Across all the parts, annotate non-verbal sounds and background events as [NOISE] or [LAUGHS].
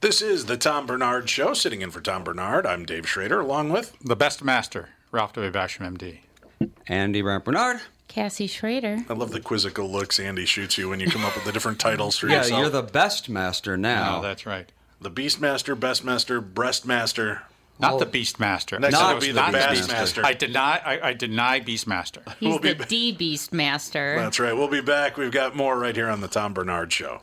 This is the Tom Barnard Show. Sitting in for Tom Barnard, I'm Dave Schrader, along with the best master, Ralph W. Basham, MD. Andy Brant Barnard. Cassie Schrader. I love the quizzical looks Andy shoots you when you come up with the different titles for yeah, yourself. you're the best master now. Oh, that's right. The Beast Master, Best Master, Breast Master. Not the Beast Master. Next Not it would be the not Bass Beast Master. I deny. I, I deny Beast Master. He's We'll be the ba- D Beast Master. That's right. We'll be back. We've got more right here on the Tom Barnard Show.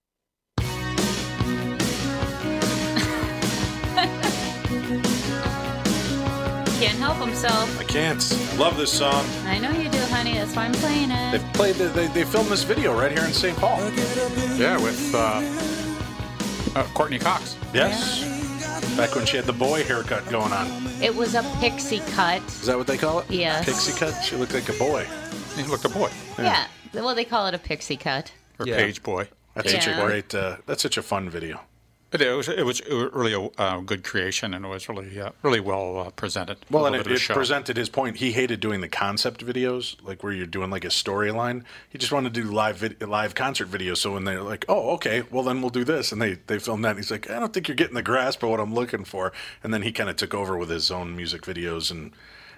Can't help himself. I can't. Love this song. I know you do, honey. That's why I'm playing it. They've played. The, they, they filmed this video right here in St. Paul. Yeah, with uh, uh, Courteney Cox. Yes. Back when she had the boy haircut going on. It was a pixie cut. Is that what they call it? Yes. Pixie cut. She looked like a boy. He looked a boy. Yeah. Well, they call it a pixie cut. Or Yeah. page boy. That's such a great. Uh, that's such a fun video. It, was it was really a uh, good creation and it was really uh, really well uh, presented. Well, and it, it presented his point. He hated doing the concept videos, like where you're doing like a storyline. He just wanted to do live vid- live concert videos. So when they're like, "Oh, okay, well then we'll do this," and they they filmed that, and he's like, "I don't think you're getting the grasp of what I'm looking for." And then he kind of took over with his own music videos and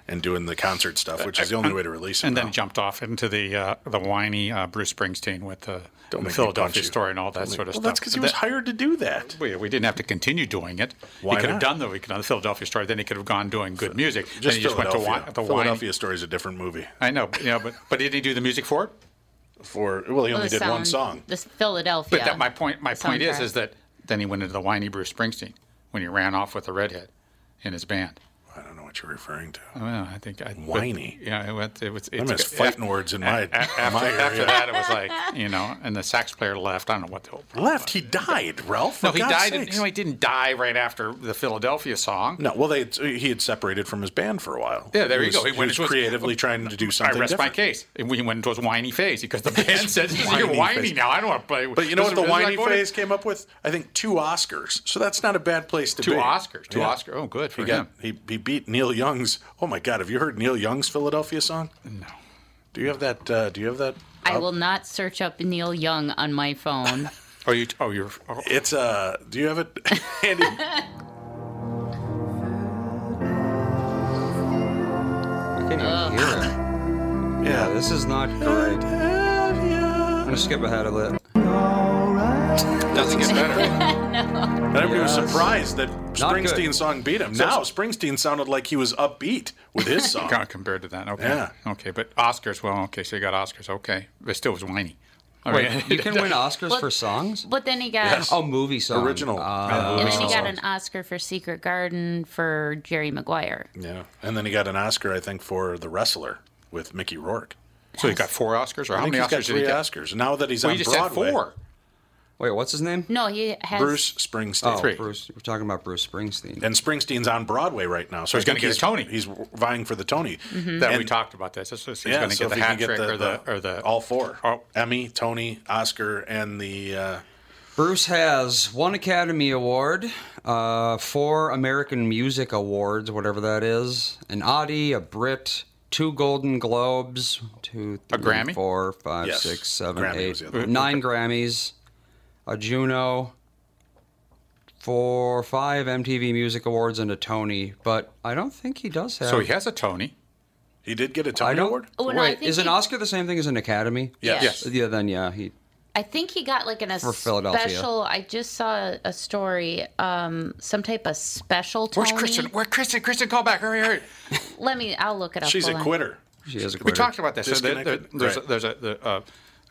and doing the concert stuff, which is the only way to release it. and then jumped off into the uh, the whiny uh, Bruce Springsteen with the, Don't the make me punch Philadelphia you. story and all that Don't sort of well, stuff. that's because he was That- hired to do that. We, we didn't have to continue doing it. Why he could not? have done the we could have the Philadelphia story. Then he could have gone doing good music. then Just he just went to Philadelphia. wi- the whiny. Philadelphia story is a different movie. I know, yeah, but but did he do the music for it? for well, he only the did one song. This Philadelphia. But that, my point, my point is, is that then he went into the whiny Bruce Springsteen when he ran off with the redhead in his band. I what you're referring to. Oh, Well, I think I Whiny? But, yeah, it, went, it was. It's- is fighting words in my, a- after, my after that, it was like you know, and the sax player left. I don't know what the whole Left. He died, Ralph. No, he God's died. You know, he didn't die right after the Philadelphia song. No, well, they he had separated from his band for a while. Yeah, there he you was, go. He He, was his- creatively trying to do something. I rest different. my case. And we went into his whiny phase because the [LAUGHS] band said, "You're Whiny phase. now. I don't want to play." With you. But you know what the is- this is whiny phase came up with? I think two Oscars. So that's not a bad place to be. Two. Oscars. Two. Oscars. Oh, good for him. he, he beat Neil Young's. Oh my God! Have you heard Neil Young's Philadelphia song? No. Do you have that? Uh, do you have that? I up? will not search up Neil Young on my phone. [LAUGHS] Oh, you. Oh, you're. Oh, It's uh. Do you have it, [LAUGHS] Andy? I can't even hear it. [LAUGHS] Yeah, this is not good. I'm gonna skip ahead of it. Doesn't get better. [LAUGHS] And everybody was surprised that Not. Springsteen's song beat him. So- now Springsteen sounded like he was upbeat with his [LAUGHS] song. Com- compared to that. Okay. Yeah. Okay, but Oscars. Well, okay, so you got Oscars. Okay, but it still was whiny. I Wait, mean, you can [LAUGHS] win Oscars Well- for songs? But then he got. Yes. Oh, movie song. Original. Uh, Yeah, And then he got an Oscar for Secret Garden for Jerry Maguire. Yeah, and then he got an Oscar, I think, for The Wrestler with Mickey Rourke. So he got four Oscars, or I how think many he's got Oscars did three he get? Oscars. Now that he's Well, on you just Broadway, said four. Wait, what's his name? No, he has. Bruce Springsteen. Oh, Three. Bruce. We're talking about Bruce Springsteen. And Springsteen's on Broadway right now, so he's gonna think get a Tony. He's vying for the Tony. That we And- talked about this. This was- He's yeah, going to so get the if he hat can trick get or the or the all four: Oh. Emmy, Tony, Oscar, and the. Uh, Bruce has one Academy Award, uh, four American Music Awards, whatever that is, an Audie, a Brit, two Golden Globes, two, A three, Grammy? four, five, Yes. six, seven, Grammy eight, the other one. nine Grammys, a Juno, four, five MTV Music Awards, and a Tony. But I don't think he does have. So he has a Tony. he did get a Tony don't. Award. Oh, no, I Wait, think is an he- Oscar the same thing as an Academy? Yes. Yes. Yeah, then yeah, he. I think he got like an a For Philadelphia. special. I just saw a story, um, some type of special Tony. Where's Kristen? Where Kristen? Kristen, call back! Hurry, hurry! Let me. I'll look it up. She's Hold a on. quitter. She has a. Quitter. We talked about this. So there, there, there's Right. a, there's a, the, uh,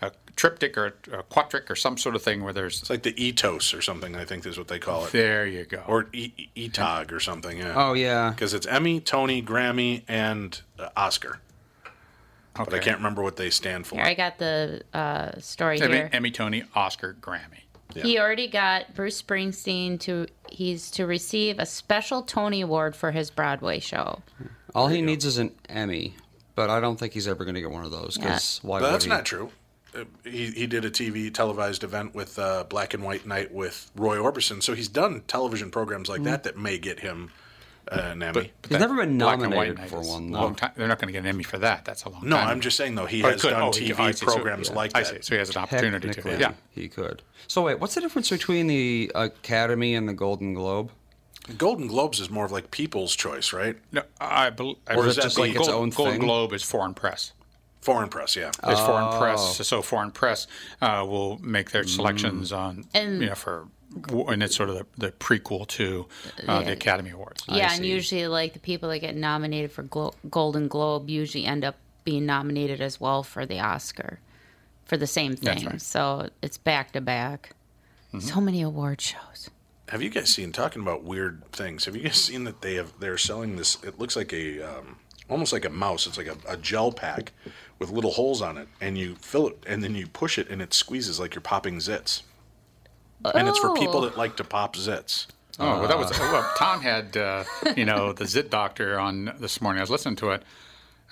a triptych or a, a quadric or some sort of thing where there's. It's like the Etos or something. I think is what they call it, There you go. or e- ETOG or something. Yeah. Oh yeah. because it's Emmy, Tony, Grammy, and uh, Oscar. But I can't remember what they stand for. Here, I got the uh, story Emmy, here. Emmy, Tony, Oscar, Grammy. He already got Bruce Springsteen to. He's to receive a special Tony Award for his Broadway show. All he needs is an Emmy, but I don't think he's ever going to get one of those because why But would that's he? not true. Uh, He, he did a TV televised event with uh, Black and White Night with Roy Orbison, so he's done television programs like that that may get him uh, an Emmy. He's never been Black and White nominated for one a though. long time. They're not going to get an Emmy for that. That's a long no, time. I'm just saying though he Oh, has could- done oh, TV I see. So- programs yeah. like I that. see. So he has an opportunity to. Technically, Yeah. he could. So wait, what's the difference between the Academy and the Golden Globe? Golden Globes is more of like People's Choice, right? No, I believe. Or is that just like its Gold, own Golden thing? Globe is foreign press. Foreign press, yeah. It's foreign Oh. press. So foreign press uh, will make their selections on, And- you know, for, and it's sort of the, the prequel to uh, the Academy Awards. yeah, and usually like the people that get nominated for Glo- Golden Globe usually end up being nominated as well for the Oscar for the same thing. right. So it's back to back. So many award shows. Have you guys seen talking about weird things? Have you guys seen that they have they're selling this? It looks like a um, almost like a mouse. It's like a, a gel pack with little holes on it, and you fill it, and then you push it, and it squeezes like you're popping zits. And it's for people Oh. that like to pop zits. Oh, well, that was well. Tom had uh, you know the Zit Doctor on this morning. I was listening to it.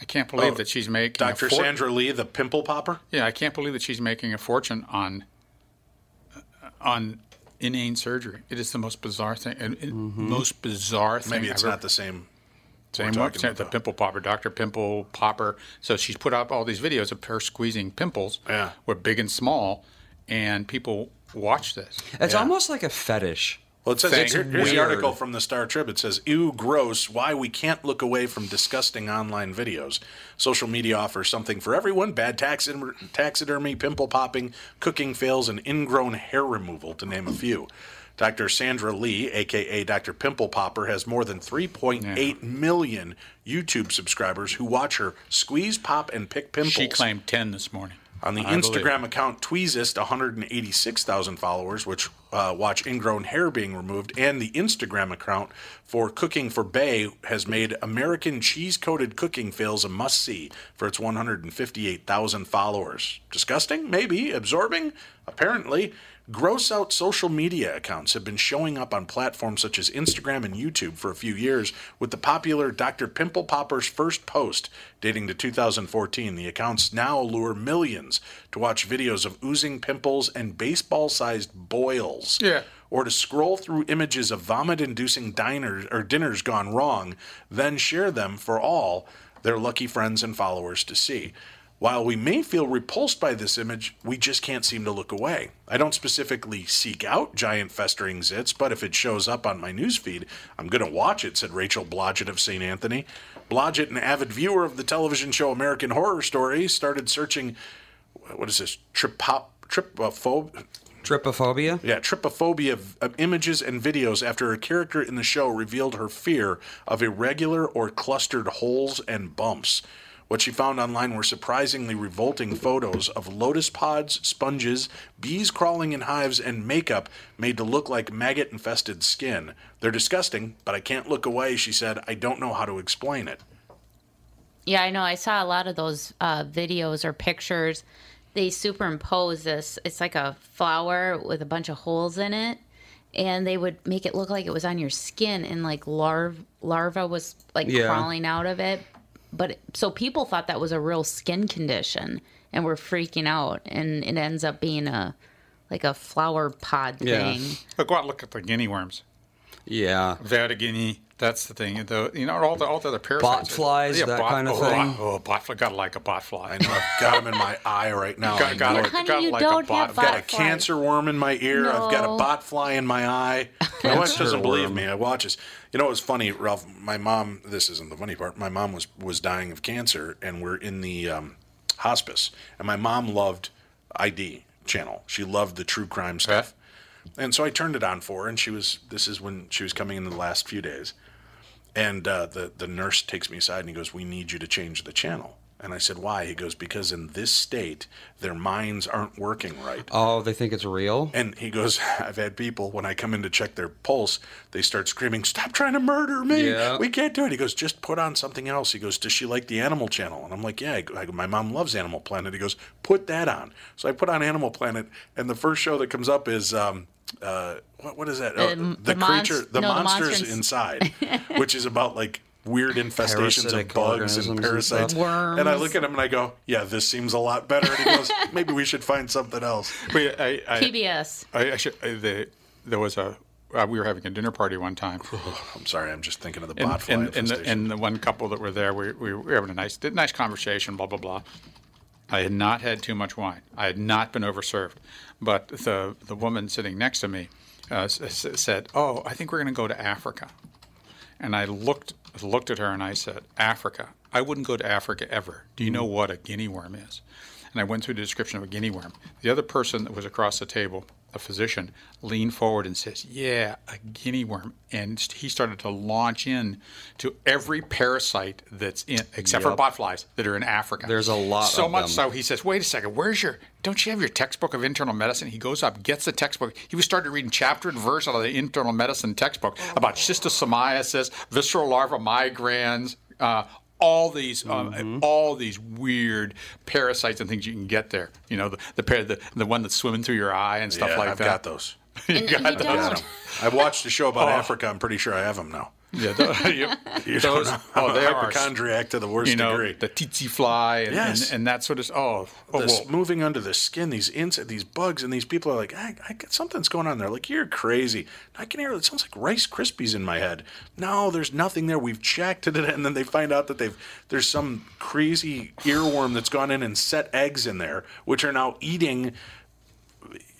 I can't believe Oh, that she's making a Dr. for- Sandra Lee, the pimple popper. Yeah, I can't believe that she's making a fortune on on inane surgery. It is the most bizarre thing. and it- Most bizarre thing. Mm-hmm. Maybe it's ever- not the same. Same we're one, about, the pimple popper, Dr. Pimple Popper. So she's put up all these videos of her squeezing pimples, Yeah. were big and small, and people watch this. It's Yeah. almost like a fetish. Well, it says Thanks. here, here's the article from the Star Trib. It says, "Ew, gross! Why we can't look away from disgusting online videos. Social media offers something for everyone: bad taxid- taxidermy, pimple popping, cooking fails, and ingrown hair removal, to name a few." Dr. Sandra Lee, aka Dr. Pimple Popper, has more than 3.8 million YouTube subscribers who watch her squeeze, pop, and pick pimples. She claimed 10 this morning. On the I believe Instagram account Tweezist, 186,000 followers, which uh, watch ingrown hair being removed, and the Instagram account for Cooking for Bae has made American cheese coated cooking fails a must see for its 158,000 followers. Disgusting? Maybe. Absorbing? Apparently. Gross out social media accounts have been showing up on platforms such as Instagram and YouTube for a few years, with the popular Dr. Pimple Popper's first post dating to 2014. The accounts now lure millions to watch videos of oozing pimples and baseball sized boils. Yeah. Or to scroll through images of vomit inducing diners or dinners gone wrong, then share them for all their lucky friends and followers to see. While we may feel repulsed by this image, we just can't seem to look away. I don't specifically seek out giant festering zits, but if it shows up on my newsfeed, I'm going to watch it, said Rachel Blodgett of St. Anthony. Blodgett, an avid viewer of the television show American Horror Story, started searching, what is this, tripop, tripophobe, Trypophobia? yeah, trypophobia of, of images and videos after a character in the show revealed her fear of irregular or clustered holes and bumps. What she found online were surprisingly revolting photos of lotus pods, sponges, bees crawling in hives, and makeup made to look like maggot infested skin. They're disgusting, but I can't look away, she said. I don't know how to explain it. Yeah, I know. I saw a lot of those uh, videos or pictures. They superimpose this. It's like a flower with a bunch of holes in it, and they would make it look like it was on your skin, and like larv larva was like Yeah. crawling out of it. But so people thought that was a real skin condition, and were freaking out, and it ends up being a like a flower pod Yeah. thing. Look, go out and look at the guinea worms. Yeah. Vertigini. That's the thing. The, you know, all the all the other parasites. Bot flies, that kind of oh, thing. Oh, bot fly. Gotta like a bot fly. I know I've got them in my eye right now. Got- I got know it. it. Honey, got you like a don't bot- have I've got a cancer worm in my ear. I've got a No. bot fly in my eye. My wife doesn't believe me. I watches. You know, it was funny, Ralph. My mom. This isn't the funny part. My mom was was dying of cancer, and we're in the um, hospice. And my mom loved ID channel. She loved the true crime stuff. And so I turned it on for her, and she was. This is when she was coming in the last few days. And uh, the the nurse takes me aside and he goes, "We need you to change the channel." And I said, "Why?" He goes, "Because in this state, their minds aren't working right." Oh, they think it's real? And he goes, [LAUGHS] I've had people, when I come in to check their pulse, they start screaming, Stop trying to murder me. Yeah. We can't do it. He goes, Just put on something else. He goes, Does she like the Animal Channel? And I'm like, Yeah. I go, I My mom loves Animal Planet. He goes, Put that on. So I put on Animal Planet, and the first show that comes up is. Um, uh, what, what is that? Oh, Um, the, the monst- creature, the no, the monsters monsters- inside, which is about like weird infestations of bugs and organisms and parasites. stuff. And I look at him and I go, "Yeah, this seems a lot better." And he goes, [LAUGHS] "Maybe we should find something else." But I, I, PBS. I, I should, I, the, there was a. Uh, we were having a dinner party one time, [SIGHS] I'm sorry, I'm just thinking of the and, bot fly and, and, the, infestation. and the one couple that were there, we, we were having a nice, nice conversation. Blah blah blah. I had not had too much wine. I had not been overserved, but the the woman sitting next to me uh, s- s- said, "Oh, I think we're going to go to Africa." And I looked looked at her and I said, "Africa? I wouldn't go to Africa ever. Do you know mm. what a guinea worm is?" And I went through the description of a guinea worm. The other person that was across the table, a physician, leaned forward and says, "Yeah, a guinea worm." And he started to launch in to every parasite that's in, except for Yep. bot flies that are in Africa. There's a lot So of much them. so he says, "Wait a second, where's your? Don't you have your textbook of internal medicine?" He goes up, gets the textbook. He was started reading chapter and verse out of the internal medicine textbook about schistosomiasis, visceral larva migrans, uh, all these, um, Mm-hmm. all these weird parasites and things you can get there. You know, the the par- the, the one that's swimming through your eye and stuff yeah, like I've that. got those. [LAUGHS] And he Got don't. 'em. I've watched a show about Oh. Africa. I'm pretty sure I have them now. Yeah, those, [LAUGHS] yep. [LAUGHS] You those know, oh, they are hypochondriac to the worst you know, degree. the tsetse fly and, Yes. and, and that sort of oh, oh this well, moving under the skin, these insects, these bugs, and these people are like, I, I got something's going on there. Like you're crazy. I can hear it sounds like Rice Krispies in my head. No, there's nothing there. We've checked it, and then they find out that they've there's some crazy earworm that's gone in and set eggs in there, which are now eating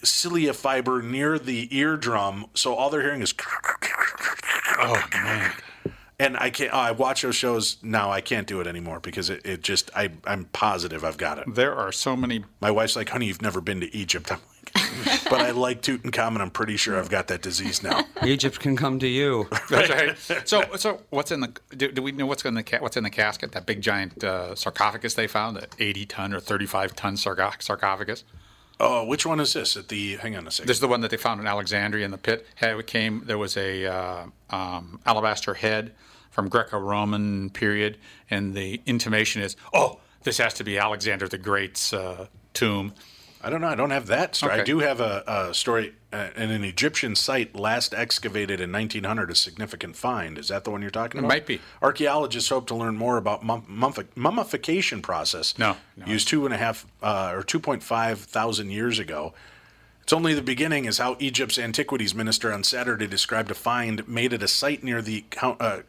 cilia fiber near the eardrum. So all they're hearing is. oh man. And I can't. Oh, I watch those shows now. I can't do it anymore because it, it just. I I'm positive I've got it. There are so many My wife's like, "Honey, you've never been to Egypt." I'm like, [LAUGHS] but I like Tutankhamun. I'm pretty sure I've got that disease now. [LAUGHS] Egypt can come to you. That's right. So, so what's in the? Do, do we know what's in the ca- what's in the casket? That big giant uh, sarcophagus they found, the 80 ton or 35 ton sarga- sarcophagus. Oh, which one is this? At the hang on a second. This is the one that they found in Alexandria in the pit. Had- came there was a uh, um, alabaster head from Greco-Roman period, and the intimation is, oh, this has to be Alexander the Great's uh, tomb. I don't know. I don't have that story. I do have a, a story uh, in an Egyptian site last excavated in 1900, a significant find. Is that the one you're talking It about? might be. Archaeologists hope to learn more about mum- mummi- mummification process. No, no. Used two and a half uh, or 2.5 thousand years ago. It's only the beginning, is how Egypt's antiquities minister on Saturday described a find made at a site near the uh,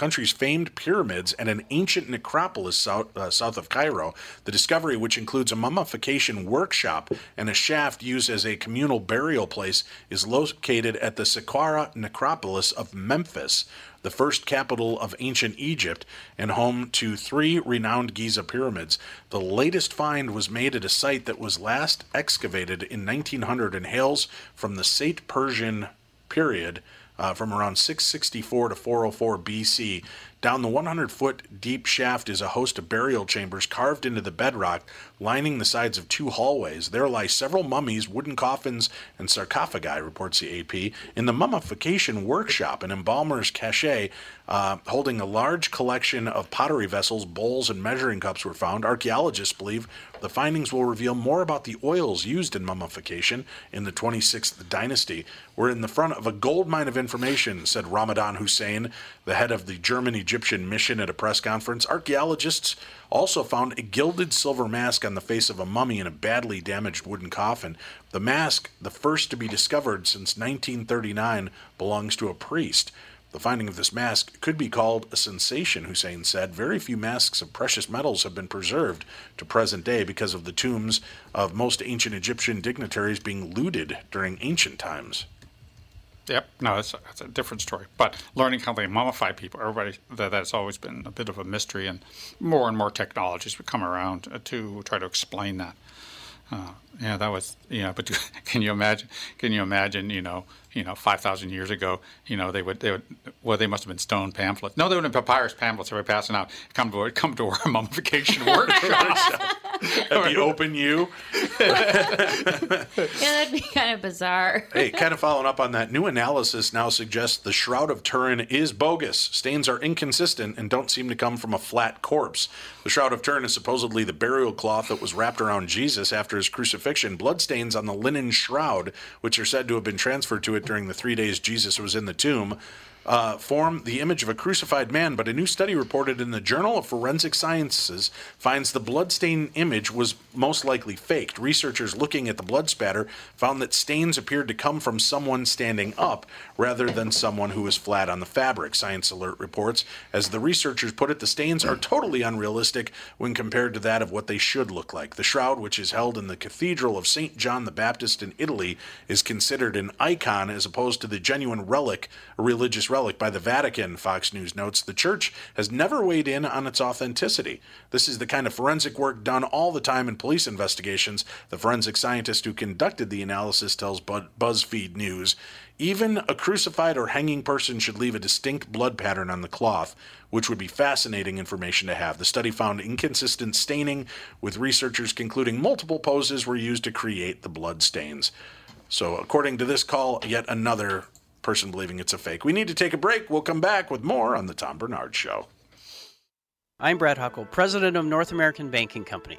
country's famed pyramids and an ancient necropolis south, uh, south of Cairo. The discovery, which includes a mummification workshop and a shaft used as a communal burial place, is located at the Saqqara necropolis of Memphis, the first capital of ancient Egypt and home to three renowned Giza pyramids. The latest find was made at a site that was last excavated in 1900 and hails from the Saite Persian period uh, from around 664 to 404 BC. Down the 100 foot deep shaft is a host of burial chambers carved into the bedrock, lining the sides of two hallways. There lie several mummies, wooden coffins, and sarcophagi, reports the AP. In the mummification workshop, an embalmer's cache uh, holding a large collection of pottery vessels, bowls, and measuring cups were found. Archaeologists believe the findings will reveal more about the oils used in mummification in the 26th dynasty. We're in the front of a gold mine of information, said Ramadan Hussein, the head of the German Egyptian mission, at a press conference. Archaeologists also found a gilded silver mask on the face of a mummy in a badly damaged wooden coffin. The mask, the first to be discovered since 1939, belongs to a priest. The finding of this mask could be called a sensation, Hussein said. Very few masks of precious metals have been preserved to present day because of the tombs of most ancient Egyptian dignitaries being looted during ancient times. Yep, no, that's, that's a different story. But learning how they mummify people, everybody, that, that's always been a bit of a mystery, and more and more technologies would come around uh, to try to explain that. Uh, yeah, that was you know. But [LAUGHS] can you imagine? Can you imagine? You know, you know, five thousand years ago, you know, they would they would well, they must have been stone pamphlets. No, they would have been papyrus pamphlets. They were passing out. Come to come to our [LAUGHS] mummification workshop. [LAUGHS] At the [LAUGHS] Open U. Yeah, that'd be kind of bizarre. hey, kind of following up on that, new analysis now suggests the Shroud of Turin is bogus. Stains are inconsistent and don't seem to come from a flat corpse. The Shroud of Turin is supposedly the burial cloth that was wrapped around Jesus after his crucifixion. Bloodstains on the linen shroud, which are said to have been transferred to it during the three days Jesus was in the tomb, uh, form the image of a crucified man, but a new study reported in the Journal of Forensic Sciences finds the bloodstain image was most likely faked. Researchers looking at the blood spatter found that stains appeared to come from someone standing up rather than someone who is flat on the fabric, Science Alert reports. As the researchers put it, the stains are totally unrealistic when compared to that of what they should look like. The shroud, which is held in the Cathedral of St. John the Baptist in Italy, is considered an icon as opposed to the genuine relic, a religious relic by the Vatican, Fox News notes. The church has never weighed in on its authenticity. This is the kind of forensic work done all the time in police investigations. The forensic scientist who conducted the analysis tells BuzzFeed News. Even a crucified or hanging person should leave a distinct blood pattern on the cloth, which would be fascinating information to have. The study found inconsistent staining, with researchers concluding multiple poses were used to create the blood stains. So, according to this call, yet another person believing it's a fake. We need to take a break. We'll come back with more on The Tom Barnard Show. I'm Brad Huckle, president of North American Banking Company.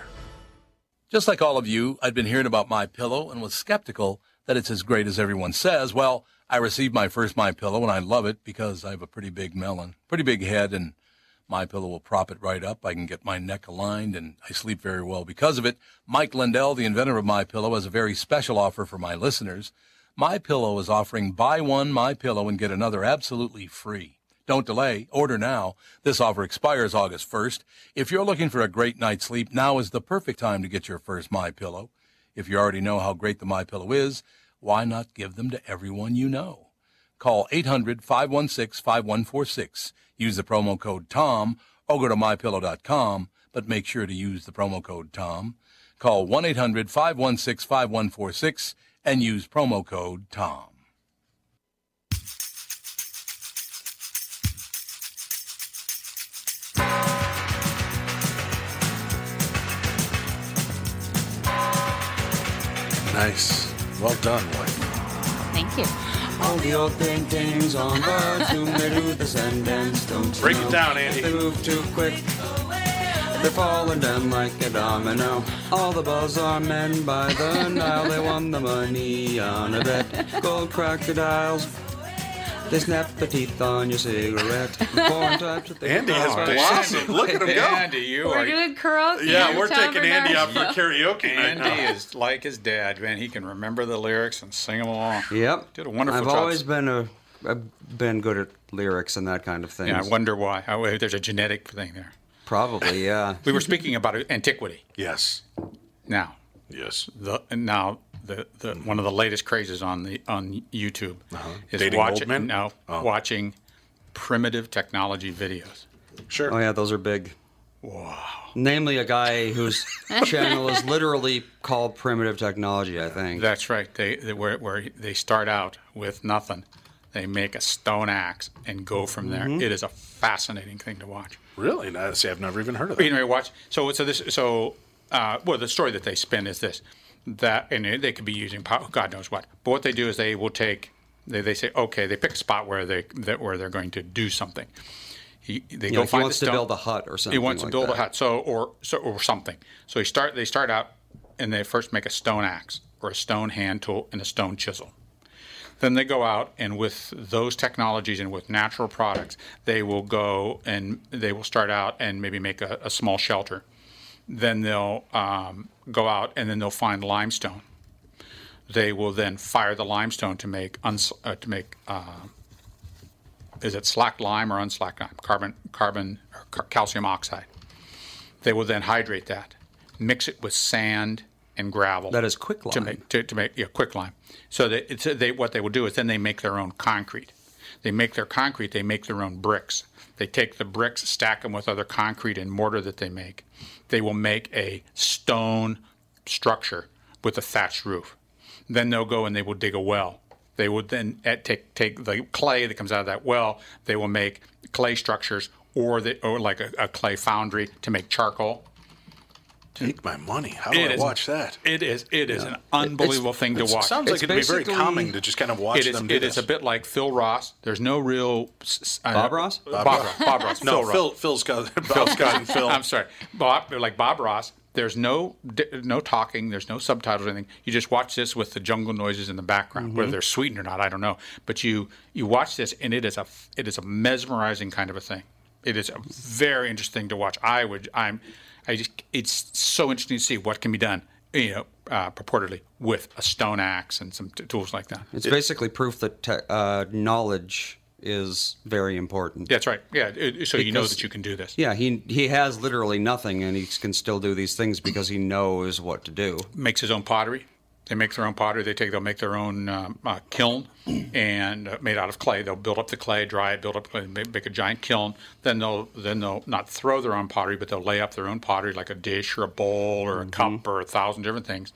Just like all of you, I'd been hearing about my pillow and was skeptical that it's as great as everyone says. Well, I received my first my pillow and I love it because I have a pretty big melon, pretty big head, and My pillow will prop it right up. I can get my neck aligned and I sleep very well because of it. Mike Lindell, the inventor of My Pillow, has a very special offer for my listeners. My Pillow is offering buy one My Pillow and get another absolutely free. Don't delay. Order now. This offer expires August 1st. If you're looking for a great night's sleep, now is the perfect time to get your first My Pillow. If you already know how great the My Pillow is, why not give them to everyone you know? Call 800-516-5146. Use the promo code TOM or go to mypillow.com, but make sure to use the promo code TOM. Call 1-800-516-5146 and use promo code TOM. Nice. Well done, wife. Thank you. All the old paintings on birds who may do the sentence. Don't you Break it down, Andy. They move too quick. They're falling down like a domino. All the balls are men by the [LAUGHS] Nile. They won the money on a bet. Gold crocodiles. They snap the teeth on your cigarette. Foreign types of things. Andy has blossomed. Look at him go. Andy, you We're are. doing karaoke. Yeah, we're taking Andy out for karaoke night Andy is like his dad, man. He can remember the lyrics and sing them along. Yep. Did a wonderful job. I've job. always been a I've been good at lyrics and that kind of thing. Yeah, I wonder why. I, there's a genetic thing there. Probably, yeah. We were speaking about antiquity. Yes. Now, Yes. the now the, the one of the latest crazes on the on YouTube is Uh-huh. Dating watching old men? no Oh. watching primitive technology videos. Sure. Oh yeah, those are big. Wow. Namely, a guy whose [LAUGHS] channel is literally called Primitive Technology. I think. That's right. They, they where, where they start out with nothing. They make a stone axe and go from there. Mm-hmm. It is a fascinating thing to watch. Really? No, see, I've never even heard of But that. anyway, watch. So, so this, so, uh, well, the story that they spin is this: that, and they- they could be using pow- God knows what. But what they do is they will take, they, they say, okay, they pick a spot where they that where they're going to do something. He, they You go know, he find wants the to build a hut or something. He wants like to build that. a hut, so or so or something. So he start they start out and they first make a stone axe or a stone hand tool and a stone chisel. Then they go out and with those technologies and with natural products, they will go and they will start out and maybe make a, a small shelter. Then they'll um, go out and then they'll find limestone. They will then fire the limestone to make uns- uh, to make uh, is it slack lime or unslacked lime? Carbon carbon or car- calcium oxide. They will then hydrate that, mix it with sand and gravel. That is quick to lime. make to, to make yeah quick lime. So they, it's, they what they will do is then they make their own concrete. They make their concrete. They make their own bricks. They take the bricks, stack them with other concrete and mortar that they make. They will make a stone structure with a thatched roof. Then they'll go and they will dig a well. They would then take take the clay that comes out of that well. They will make clay structures, or they, or like a, a clay foundry to make charcoal. Take my money. How do It I is- watch that? It is it is an unbelievable thing to watch. sounds like it'd be very calming to just kind of watch It is. them do It is this. a bit like Phil Ross. There's no real s- s- uh, Bob Ross? Bob, Ross. Bob Ross. no, Phil, Ross. Phil, Phil's cousin. [LAUGHS] Bob's cousin Phil. I'm sorry, Bob. Like Bob Ross. There's no no talking. There's no subtitles or anything. You just watch this with the jungle noises in the background, Mm-hmm. whether they're sweetened or not. I don't know. But you you watch this, and it is a it is a mesmerizing kind of a thing. It is a very interesting to watch. I would I'm I just it's so interesting to see what can be done. You know, uh, purportedly with a stone axe and some t- tools like that. It's basically proof that te- uh, knowledge is very important. That's right. Yeah. it- so you know that you can do this. Yeah, he he has literally nothing, and he can still do these things because he knows what to do. makes his own pottery. They make their own pottery. They take they'll make their own um, uh, kiln [CLEARS THROAT] and uh, made out of clay. They'll build up the clay, dry it, build up clay, make, make a giant kiln. Then they'll then they'll not throw their own pottery, but they'll lay up their own pottery like a dish or a bowl or a cup or a thousand different things.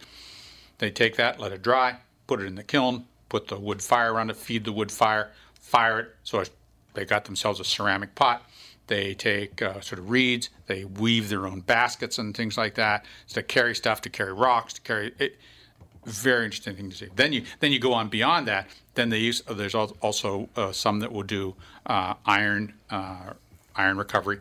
They take that, let it dry, put it in the kiln, put the wood fire around it, feed the wood fire, fire it. So they got themselves a ceramic pot. They take uh, sort of reeds, they weave their own baskets and things like that to carry stuff, to carry rocks, to carry it. Very interesting thing to see. Then you then you go on beyond that. Then they use there's al- also uh, some that will do uh, iron uh, iron recovery.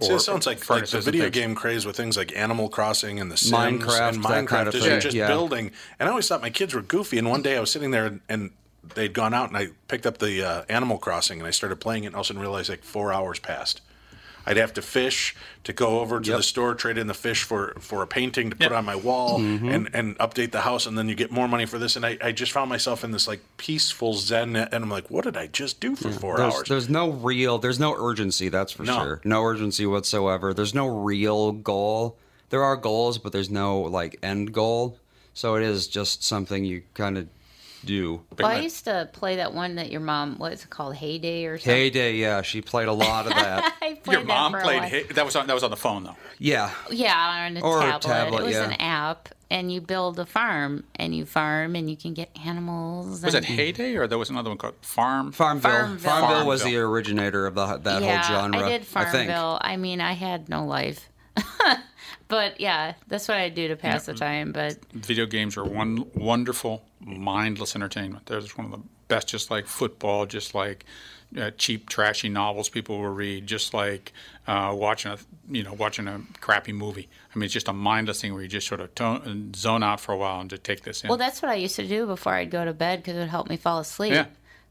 See, it sounds like, like the video game craze with things like Animal Crossing and The Sims Minecraft, and Minecraft kind of is thing, just yeah. building. And I always thought my kids were goofy. And one day I was sitting there and, and they'd gone out and I picked up the uh, Animal Crossing and I started playing it and all of a sudden realized like four hours passed. I'd have to fish to go over to Yep. the store, trade in the fish for for a painting to put Yeah. on my wall, Mm-hmm. and and update the house, and then you get more money for this. And I, I just found myself in this like peaceful zen, and I'm like, what did I just do for four There's, hours? there's no real, there's no urgency, that's for No. sure. No urgency whatsoever. There's no real goal. There are goals, but there's no like end goal. So it is just something you kind of do. Well, I used to play that one that your mom, what is it called, Hay Day or something? Hay Day, yeah, she played a lot of that. [LAUGHS] Played Your mom that for a played while. Hay- that was on that was on the phone though. yeah, Yeah, on a Or a tablet. tablet, It was yeah. an app, and you build a farm, and you farm, and you can get animals. Was it Hay Day or there was another one called Farm? Farmville. Farmville. Farmville, was the originator of the, that yeah, whole genre. I did I think. Farmville. I, mean, I had no life. [LAUGHS] but yeah, that's what I do to pass the time. But Video games are one wonderful, mindless entertainment. They're just one of the best, just like football, just like uh, cheap, trashy novels people will read, just like uh, watching a you know watching a crappy movie. I mean, it's just a mindless thing where you just sort of tone, zone out for a while and just take this in. well, that's what I used to do before I'd go to bed because it would help me fall asleep. Yeah.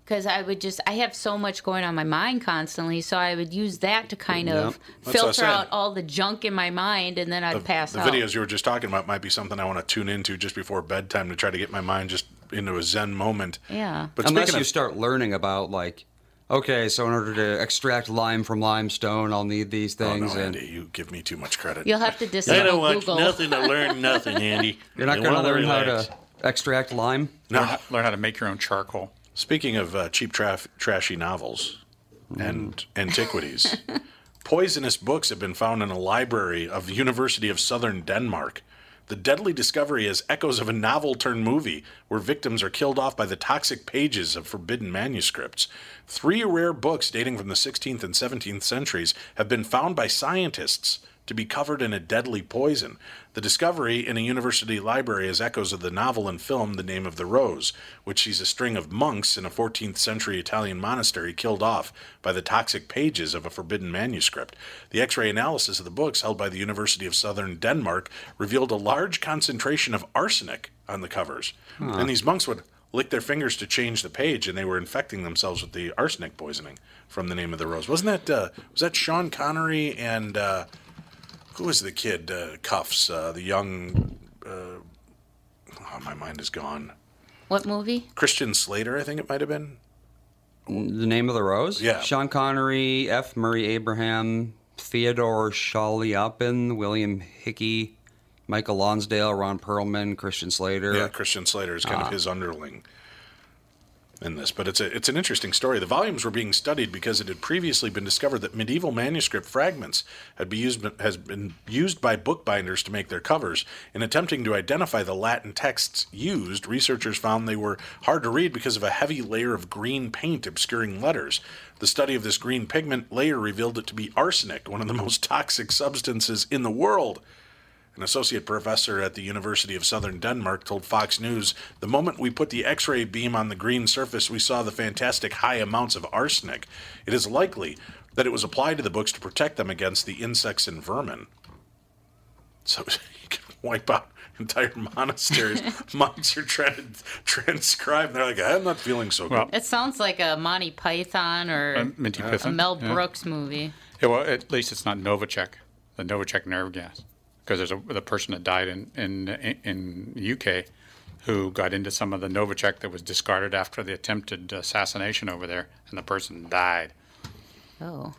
Because I would just, I have so much going on my mind constantly, so I would use that to kind of That's filter out all the junk in my mind, and then I'd pass the out. videos you were just talking about might be something I want to tune into just before bedtime to try to get my mind just into a zen moment. Yeah. But Unless speaking you of, start learning about like, okay, so in order to extract lime from limestone, I'll need these oh, things. oh, things, no, and Andy, you give me too much credit. You'll have to [LAUGHS] disable Google. I don't Google. watch nothing to learn nothing, Andy. [LAUGHS] you're not going to wanna learn how to extract lime. learn, No. how, learn how to make your own charcoal. Speaking of uh, cheap, traf- trashy novels and antiquities, [LAUGHS] poisonous books have been found in a library of the University of Southern Denmark. The deadly discovery is echoes of a novel turned movie where victims are killed off by the toxic pages of forbidden manuscripts. Three rare books dating from the 16th and 17th centuries have been found by scientists to be covered in a deadly poison. The discovery in a university library is echoes of the novel and film The Name of the Rose, which sees a string of monks in a 14th century Italian monastery killed off by the toxic pages of a forbidden manuscript. The X ray analysis of the books held by the University of Southern Denmark revealed a large concentration of arsenic on the covers. And these monks would lick their fingers to change the page, and they were infecting themselves with the arsenic poisoning from The Name of the Rose. Wasn't that, uh, was that Sean Connery and, uh, who was the kid? Uh, Cuffs, uh, the young. Uh, oh, my mind is gone. What movie? Christian Slater, I think it might have been. The name of the rose. Yeah. Sean Connery, F. Murray Abraham, Theodore Chaliapin, William Hickey, Michael Lonsdale, Ron Perlman, Christian Slater. Yeah, Christian Slater is kind of his underling in this, but it's a it's an interesting story. The volumes were being studied because it had previously been discovered that medieval manuscript fragments had been used has been used by bookbinders to make their covers. In attempting to identify the Latin texts used, researchers found they were hard to read because of a heavy layer of green paint obscuring letters. The study of this green pigment layer revealed it to be arsenic, one of the most [LAUGHS] toxic substances in the world. An associate professor at the University of Southern Denmark told Fox News The moment we put the X ray beam on the green surface, we saw the fantastic high amounts of arsenic. It is likely that it was applied to the books to protect them against the insects and vermin. So [LAUGHS] you can wipe out entire monasteries. [LAUGHS] Monks are trying to transcribe. They're like, I'm not feeling so Well, good. It sounds like a Monty Python or Uh, Minty a Python. Mel yeah. Brooks movie. Yeah, well, at least it's not Novichok, the Novichok nerve gas, because there's a the person that died in in in the UK who got into some of the Novichok that was discarded after the attempted assassination over there, and the person died. Oh.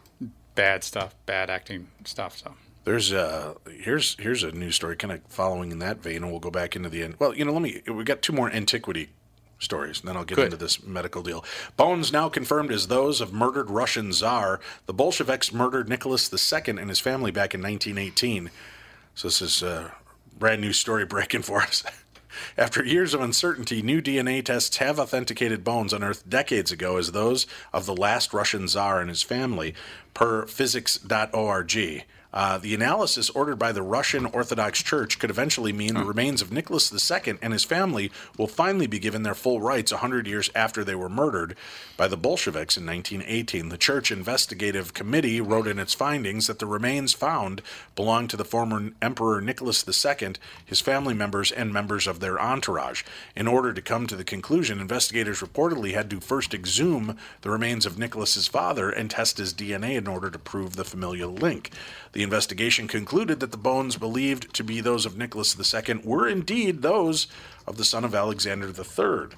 Bad stuff, bad acting stuff. So There's uh here's here's a news story kind of following in that vein, and we'll go back into the end. Well, you know, let me. We got two more antiquity stories, and then I'll get Good. into this medical deal. Bones now confirmed as those of murdered Russian Tsar. The Bolsheviks murdered Nicholas II and his family back in 1918. So this is a brand new story breaking for us. [LAUGHS] After years of uncertainty, new DNA tests have authenticated bones unearthed decades ago as those of the last Russian Tsar and his family, per physics.org. Uh, the analysis ordered by the Russian Orthodox Church could eventually mean the remains of Nicholas II and his family will finally be given their full rights 100 years after they were murdered by the Bolsheviks in 1918. The Church Investigative Committee wrote in its findings that the remains found belonged to the former Emperor Nicholas II, his family members, and members of their entourage. In order to come to the conclusion, investigators reportedly had to first exhume the remains of Nicholas's father and test his DNA in order to prove the familial link. The investigation concluded that the bones believed to be those of Nicholas II were indeed those of the son of Alexander III.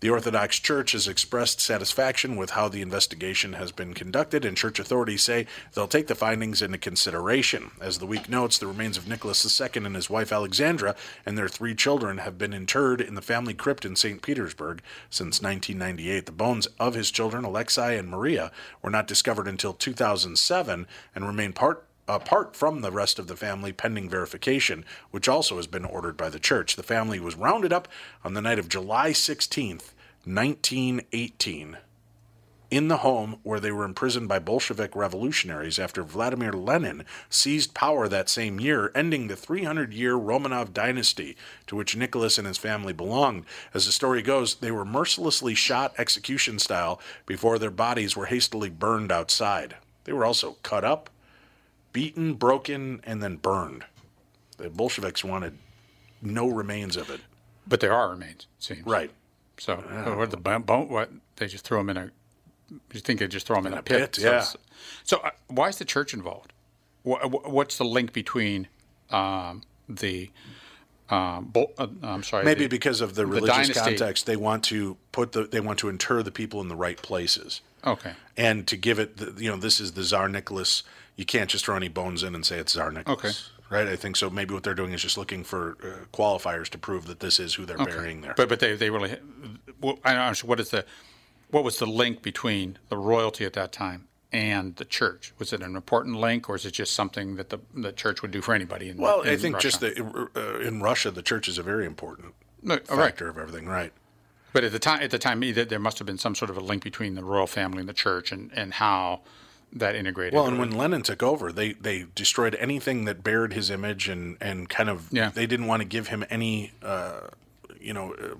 The Orthodox Church has expressed satisfaction with how the investigation has been conducted, and church authorities say they'll take the findings into consideration. As the week notes, the remains of Nicholas II and his wife Alexandra and their three children have been interred in the family crypt in St. Petersburg since 1998. The bones of his children, Alexei and Maria, were not discovered until 2007 and remain part apart from the rest of the family pending verification, which also has been ordered by the church. The family was rounded up on the night of July 16th, 1918, in the home where they were imprisoned by Bolshevik revolutionaries after Vladimir Lenin seized power that same year, ending the 300 year Romanov dynasty to which Nicholas and his family belonged. As the story goes, they were mercilessly shot execution style before their bodies were hastily burned outside. They were also cut up beaten, broken, and then burned. The Bolsheviks wanted no remains of it. But there are remains, it seems. Right. So what the bone? What they just throw them in a? You think they just throw them in, In a a pit? pit, So yeah. it's- So, uh, why is the church involved? Wha- wha- What's the link between um, the? Um, Bol- uh, I'm sorry. Maybe the- because of the the religious dynasty- context, they want to put the they want to inter the people in the right places. Okay. And to give it, the, you know, this is the Tsar Nicholas. You can't just throw any bones in and say it's Tsar Nicholas. Okay. Right. I think so. Maybe what they're doing is just looking for uh, qualifiers to prove that this is who they're burying there. But but they they really. Well, I don't understand what is the, what was the link between the royalty at that time and the church? Was it an important link, or is it just something that the the church would do for anybody? In, well, I in think just Russia? that uh, in Russia, the church is a very important No, all right. factor of everything. Right. But at the time, at the time, there must have been some sort of a link between the royal family and the church, and, and how that integrated. Well, and when Lenin took over, they, they destroyed anything that bared his image and, and kind of Yeah. they didn't want to give him any uh, you know uh,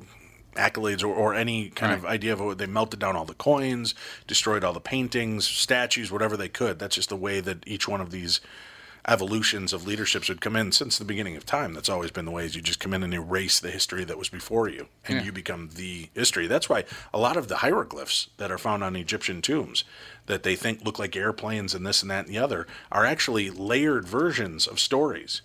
accolades or, or any kind of idea of what they melted down all the coins, destroyed all the paintings, statues, whatever they could. That's just the way that each one of these evolutions of leaderships would come in since the beginning of time. That's always been the ways you just come in and erase the history that was before you, and Yeah. you become the history. That's why a lot of the hieroglyphs that are found on Egyptian tombs that they think look like airplanes and this and that and the other are actually layered versions of stories.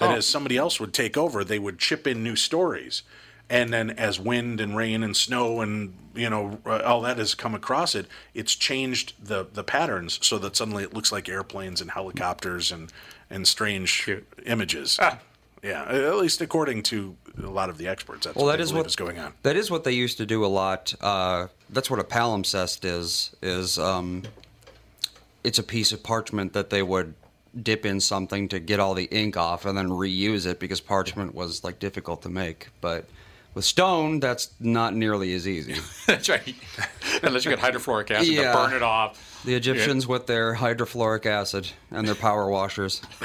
That Oh. as somebody else would take over, they would chip in new stories. And then as wind and rain and snow and you know uh, all that has come across it, it's changed the the patterns so that suddenly it looks like airplanes and helicopters and and strange images. Ah. Yeah, at least according to a lot of the experts, that's Well, what that is what is going on. That is what they used to do a lot. Uh, that's what a palimpsest is. Is um, it's a piece of parchment that they would dip in something to get all the ink off and then reuse it because parchment was like difficult to make. But with stone, that's not nearly as easy. [LAUGHS] that's right. Unless you get hydrofluoric acid Yeah. to burn it off. The Egyptians with their hydrofluoric acid and their power washers. [LAUGHS]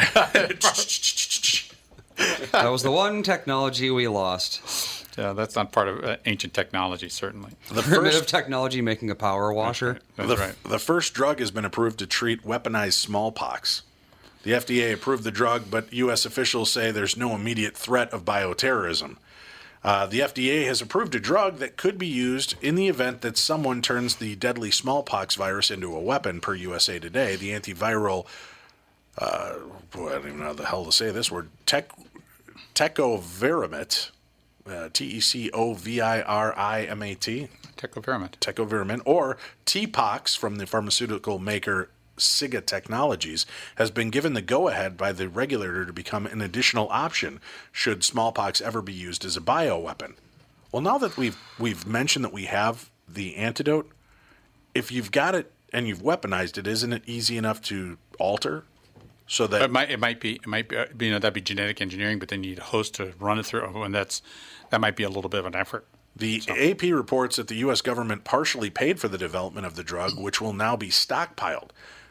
that was the one technology we lost. Yeah, that's not part of uh, ancient technology, certainly. The Primitive first, technology making a power washer. That's the, right. the first drug has been approved to treat weaponized smallpox. The FDA approved the drug, but U.S. officials say there's no immediate threat of bioterrorism. Uh, the FDA has approved a drug that could be used in the event that someone turns the deadly smallpox virus into a weapon, per USA Today. The antiviral, uh, boy, I don't even know how the hell to say this word, tec- tecovirimat, uh, T E C O V I R I M A T, Tecovirimat. tecovirimat, or TPOXX from the pharmaceutical maker Siga Technologies, has been given the go ahead by the regulator to become an additional option should smallpox ever be used as a bioweapon. Well, now that we've we've mentioned that we have the antidote, if you've got it and you've weaponized it, isn't it easy enough to alter so that It might, it might be, it might be, you know, that'd be genetic engineering, but then you need a host to run it through, and that's that might be a little bit of an effort. The AP reports that the U.S. government partially paid for the development of the drug, which will now be stockpiled.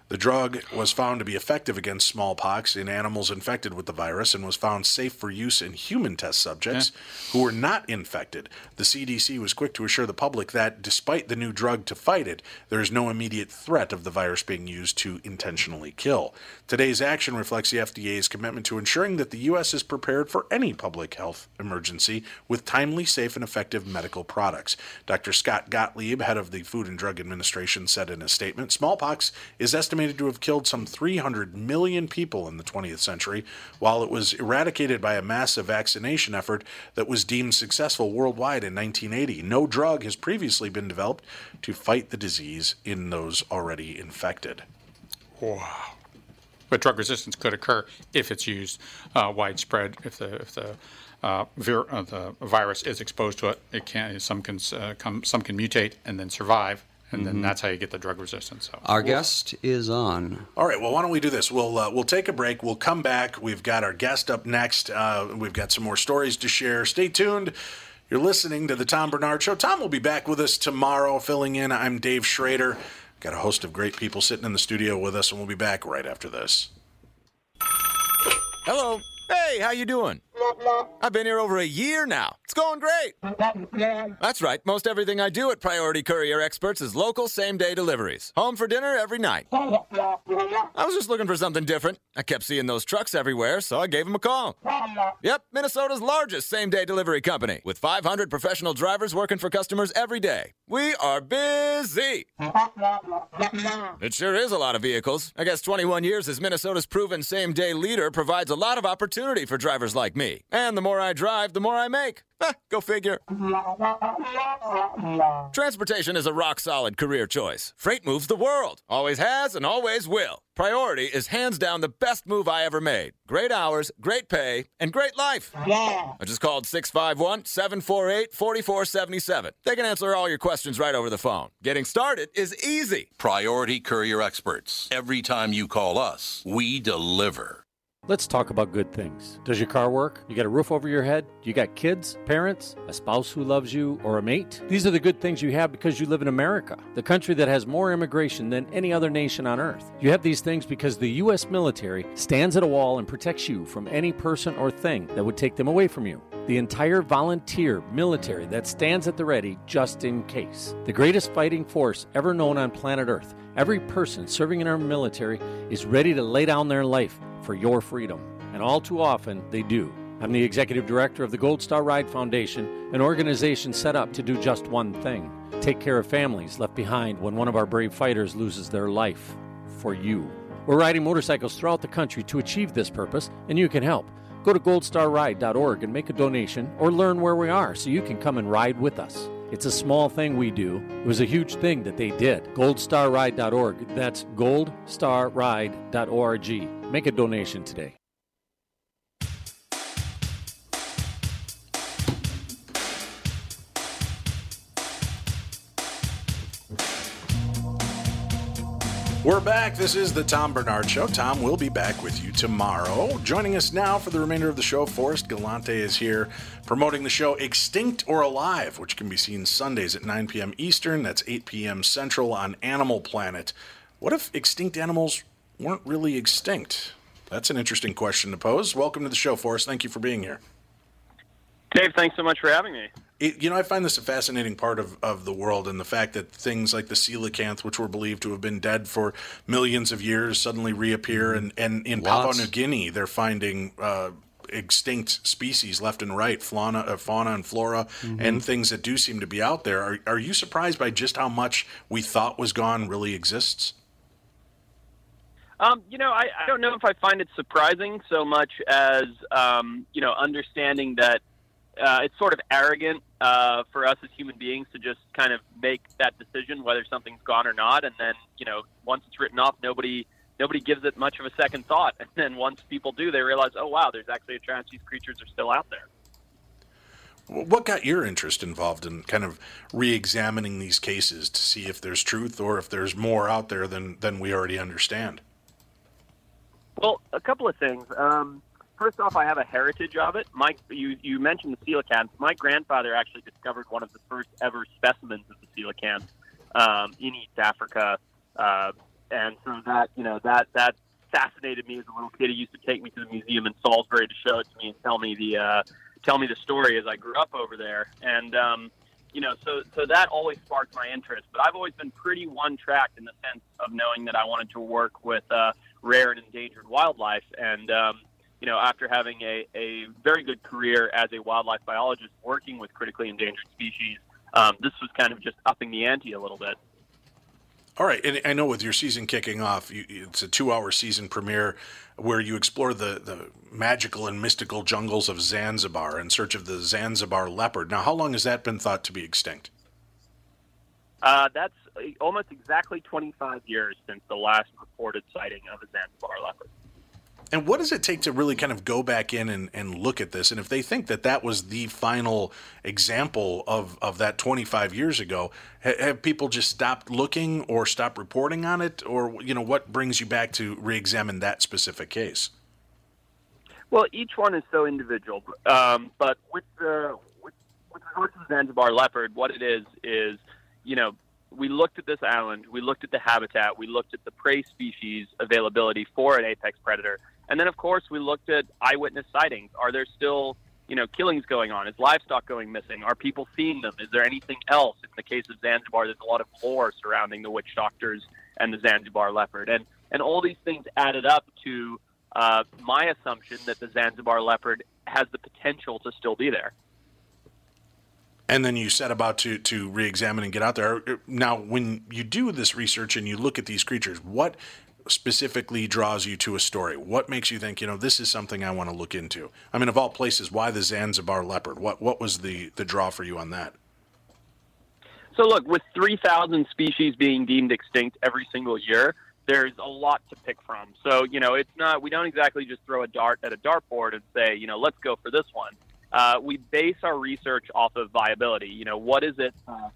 The drug was found to be effective against smallpox in animals infected with the virus and was found safe for use in human test subjects who were not infected. The CDC was quick to assure the public that, despite the new drug to fight it, there is no immediate threat of the virus being used to intentionally kill. Today's action reflects the FDA's commitment to ensuring that the U.S. is prepared for any public health emergency with timely, safe, and effective medical products. Dr. Scott Gottlieb, head of the Food and Drug Administration, said in a statement smallpox is estimated to have killed some 300 million people in the 20th century, while it was eradicated by a massive vaccination effort that was deemed successful worldwide in 1980. No drug has previously been developed to fight the disease in those already infected. Wow. But drug resistance could occur if it's used uh, widespread. If the if the uh, vir- uh, the virus is exposed to it, it can some can uh, come some can mutate and then survive, and then Mhm. that's how you get the drug resistance. So Our guest is on. All right. Well, why don't we do this? We'll uh, we'll take a break. We'll come back. We've got our guest up next. Uh, we've got some more stories to share. Stay tuned. You're listening to the Tom Barnard Show. Tom will be back with us tomorrow, filling in. I'm Dave Schrader. Got a host of great people sitting in the studio with us, and we'll be back right after this. Hello. Hey, how you doing? I've been here over a year now. It's going great. That's right. Most everything I do at Priority Courier Experts is local same-day deliveries. Home for dinner every night. I was just looking for something different. I kept seeing those trucks everywhere, so I gave them a call. Yep, Minnesota's largest same-day delivery company with 500 professional drivers working for customers every day. We are busy. It sure is a lot of vehicles. I guess 21 years as Minnesota's proven same day leader provides a lot of opportunity for drivers like me. And the more I drive, the more I make. Eh, go figure. Transportation is a rock solid career choice. Freight moves the world, always has and always will. Priority is hands down the best move I ever made. Great hours, great pay, and great life. I just called 651 748 4477. They can answer all your questions right over the phone. Getting started is easy. Priority Courier Experts. Every time you call us, we deliver. Let's talk about good things. Does your car work? You got a roof over your head? You got kids, parents, a spouse who loves you, or a mate? These are the good things you have because you live in America, the country that has more immigration than any other nation on earth. You have these things because the U.S. military stands at a wall and protects you from any person or thing that would take them away from you. The entire volunteer military that stands at the ready just in case. The greatest fighting force ever known on planet Earth. Every person serving in our military is ready to lay down their life for your freedom. And all too often, they do. I'm the executive director of the Gold Star Ride Foundation, an organization set up to do just one thing take care of families left behind when one of our brave fighters loses their life for you. We're riding motorcycles throughout the country to achieve this purpose, and you can help. Go to goldstarride.org and make a donation or learn where we are so you can come and ride with us. It's a small thing we do. It was a huge thing that they did. Goldstarride.org. That's goldstarride.org. Make a donation today. We're back. This is the Tom Barnard Show. Tom will be back with you tomorrow. Joining us now for the remainder of the show, Forrest Galante is here promoting the show Extinct or Alive, which can be seen Sundays at 9 p.m. Eastern. That's 8 p.m. Central on Animal Planet. What if extinct animals weren't really extinct? That's an interesting question to pose. Welcome to the show, Forrest. Thank you for being here. Dave, thanks so much for having me. It, you know, I find this a fascinating part of, of the world, and the fact that things like the coelacanth, which were believed to have been dead for millions of years, suddenly reappear. And, and in Lots. Papua New Guinea, they're finding uh, extinct species left and right, fauna, uh, fauna and flora, and things that do seem to be out there. Are, are you surprised by just how much we thought was gone really exists? Um, you know, I, I don't know if I find it surprising so much as um, you know understanding that uh, it's sort of arrogant uh, for us as human beings to just kind of make that decision whether something's gone or not, and then you know once it's written off, nobody nobody gives it much of a second thought, [LAUGHS] and then once people do, they realize, oh wow, there's actually a chance these creatures are still out there. What got your interest involved in kind of re-examining these cases to see if there's truth or if there's more out there than than we already understand? Well, a couple of things. Um, first off, I have a heritage of it. My, you, you mentioned the coelacanth. My grandfather actually discovered one of the first ever specimens of the coelacanth um, in East Africa uh, and so that you know that that fascinated me as a little kid. He used to take me to the museum in Salisbury to show it to me and tell me the uh, tell me the story as I grew up over there. And um, you know, so so that always sparked my interest. But I've always been pretty one track in the sense of knowing that I wanted to work with uh, rare and endangered wildlife. And um, you know, after having a, a very good career as a wildlife biologist working with critically endangered species, um, this was kind of just upping the ante a little bit. All right, and I know with your season kicking off, you, it's a two-hour season premiere where you explore the, the magical and mystical jungles of Zanzibar in search of the Zanzibar leopard. Now, how long has that been thought to be extinct? Uh, that's almost exactly 25 years since the last reported sighting of a Zanzibar leopard. And what does it take to really kind of go back in and, and look at this? And if they think that that was the final example of, of that 25 years ago, ha- have people just stopped looking or stopped reporting on it? Or, you know, what brings you back to re examine that specific case? Well, each one is so individual. Um, but with, the, with, with regard to the Zanzibar leopard, what it is, is, you know, we looked at this island, we looked at the habitat, we looked at the prey species availability for an apex predator, and then, of course, we looked at eyewitness sightings. Are there still, you know, killings going on? Is livestock going missing? Are people seeing them? Is there anything else? In the case of Zanzibar, there's a lot of lore surrounding the witch doctors and the Zanzibar leopard, and and all these things added up to uh, my assumption that the Zanzibar leopard has the potential to still be there. And then you set about to to re-examine and get out there. Now, when you do this research and you look at these creatures, what specifically draws you to a story? What makes you think, you know, this is something I want to look into? I mean, of all places, why the Zanzibar leopard? What what was the the draw for you on that? So look, with 3,000 species being deemed extinct every single year, there's a lot to pick from. So, you know, it's not we don't exactly just throw a dart at a dartboard and say, you know, let's go for this one. Uh, we base our research off of viability. You know, what is it uh,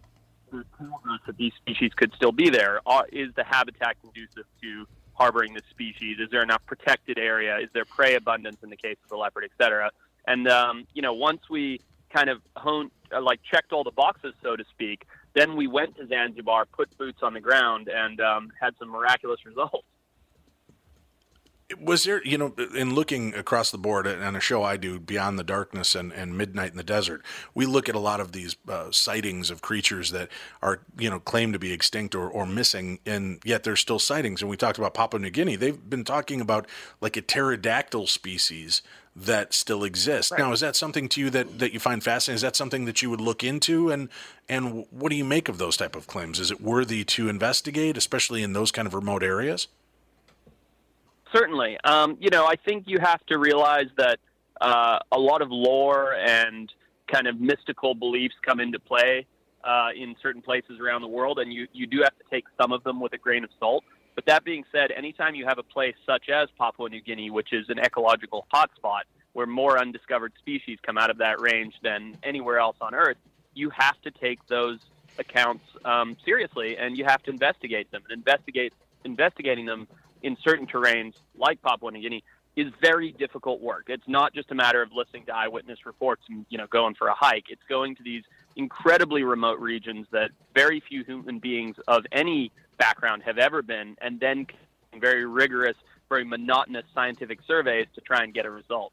that these species could still be there? Uh, is the habitat conducive to harboring this species? Is there enough protected area? Is there prey abundance in the case of the leopard, et cetera? And um, you know, once we kind of honed, uh, like checked all the boxes, so to speak, then we went to Zanzibar, put boots on the ground, and um, had some miraculous results was there you know in looking across the board on a show i do beyond the darkness and, and midnight in the desert we look at a lot of these uh, sightings of creatures that are you know claimed to be extinct or, or missing and yet there's still sightings. And we talked about papua new guinea. They've been talking about like a pterodactyl species that still exists. Right. now is that something to you that, that you find fascinating? Is that something that you would look into? And and what do you make of those type of claims? Is it worthy to investigate especially in those kind of remote areas Certainly. Um, you know, I think you have to realize that uh, a lot of lore and kind of mystical beliefs come into play uh, in certain places around the world, and you, you do have to take some of them with a grain of salt. But that being said, anytime you have a place such as Papua New Guinea, which is an ecological hotspot where more undiscovered species come out of that range than anywhere else on Earth, you have to take those accounts um, seriously and you have to investigate them. And investigate investigating them in certain terrains like Papua New Guinea is very difficult work. It's not just a matter of listening to eyewitness reports and you know going for a hike. It's going to these incredibly remote regions that very few human beings of any background have ever been, and then very rigorous, very monotonous scientific surveys to try and get a result.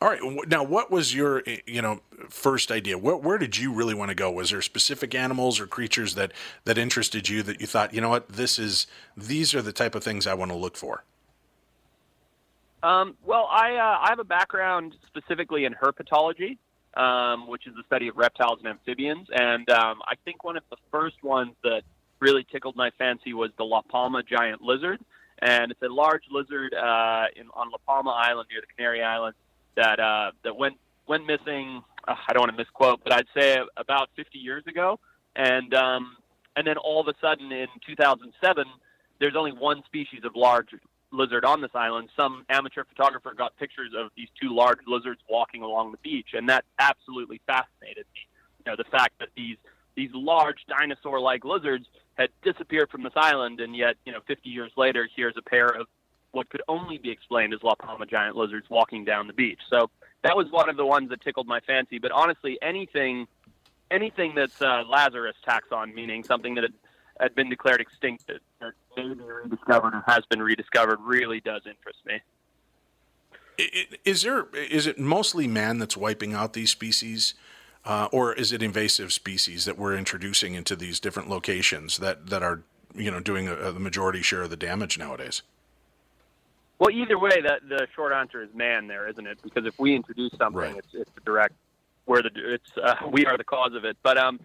All right. Now, what was your eh, you know first idea? Where, where did you really want to go? Was there specific animals or creatures that that interested you that you thought, you know what, this is these are the type of things I want to look for? Um, well, I uh, I have a background specifically in herpetology, um, which is the study of reptiles and amphibians, and um, I think one of the first ones that really tickled my fancy was the La Palma giant lizard, and it's a large lizard uh, in, on La Palma Island near the Canary Islands that uh, that went went missing. Uh, I don't want to misquote, but I'd say about 50 years ago, and um, and then all of a sudden in 2007, there's only one species of large lizard on this island. Some amateur photographer got pictures of these two large lizards walking along the beach, and that absolutely fascinated me. You know, the fact that these these large dinosaur-like lizards had disappeared from this island, and yet, you know, 50 years later, here's a pair of what could only be explained as La Palma giant lizards walking down the beach. So that was one of the ones that tickled my fancy. But honestly, anything anything that's uh, Lazarus taxon, meaning something that had been declared extinct that may rediscovered or has been rediscovered really does interest me. Is there is it mostly man that's wiping out these species, uh, or is it invasive species that we're introducing into these different locations that that are you know doing a, the majority share of the damage nowadays? Well, either way, that the short answer is man, there isn't it? Because if we introduce something, Right. it's it's direct we're the it's uh, [LAUGHS] we are the cause of it. But um,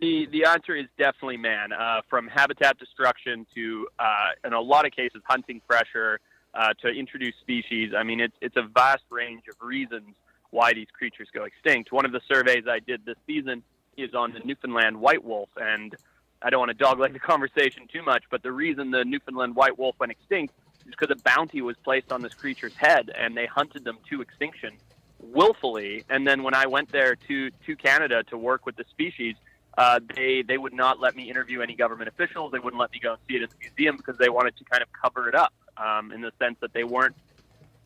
the the answer is definitely man. Uh, from habitat destruction to uh, in a lot of cases hunting pressure uh, to introduce species. I mean, it's it's a vast range of reasons why these creatures go extinct. One of the surveys I did this season is on the Newfoundland white wolf, and I don't want to dogleg the [LAUGHS] conversation too much, but the reason the Newfoundland white wolf went extinct because a bounty was placed on this creature's head, and they hunted them to extinction willfully. And then when I went there to to Canada to work with the species, uh, they they would not let me interview any government officials. They wouldn't let me go and see it in the museum because they wanted to kind of cover it up um, in the sense that they weren't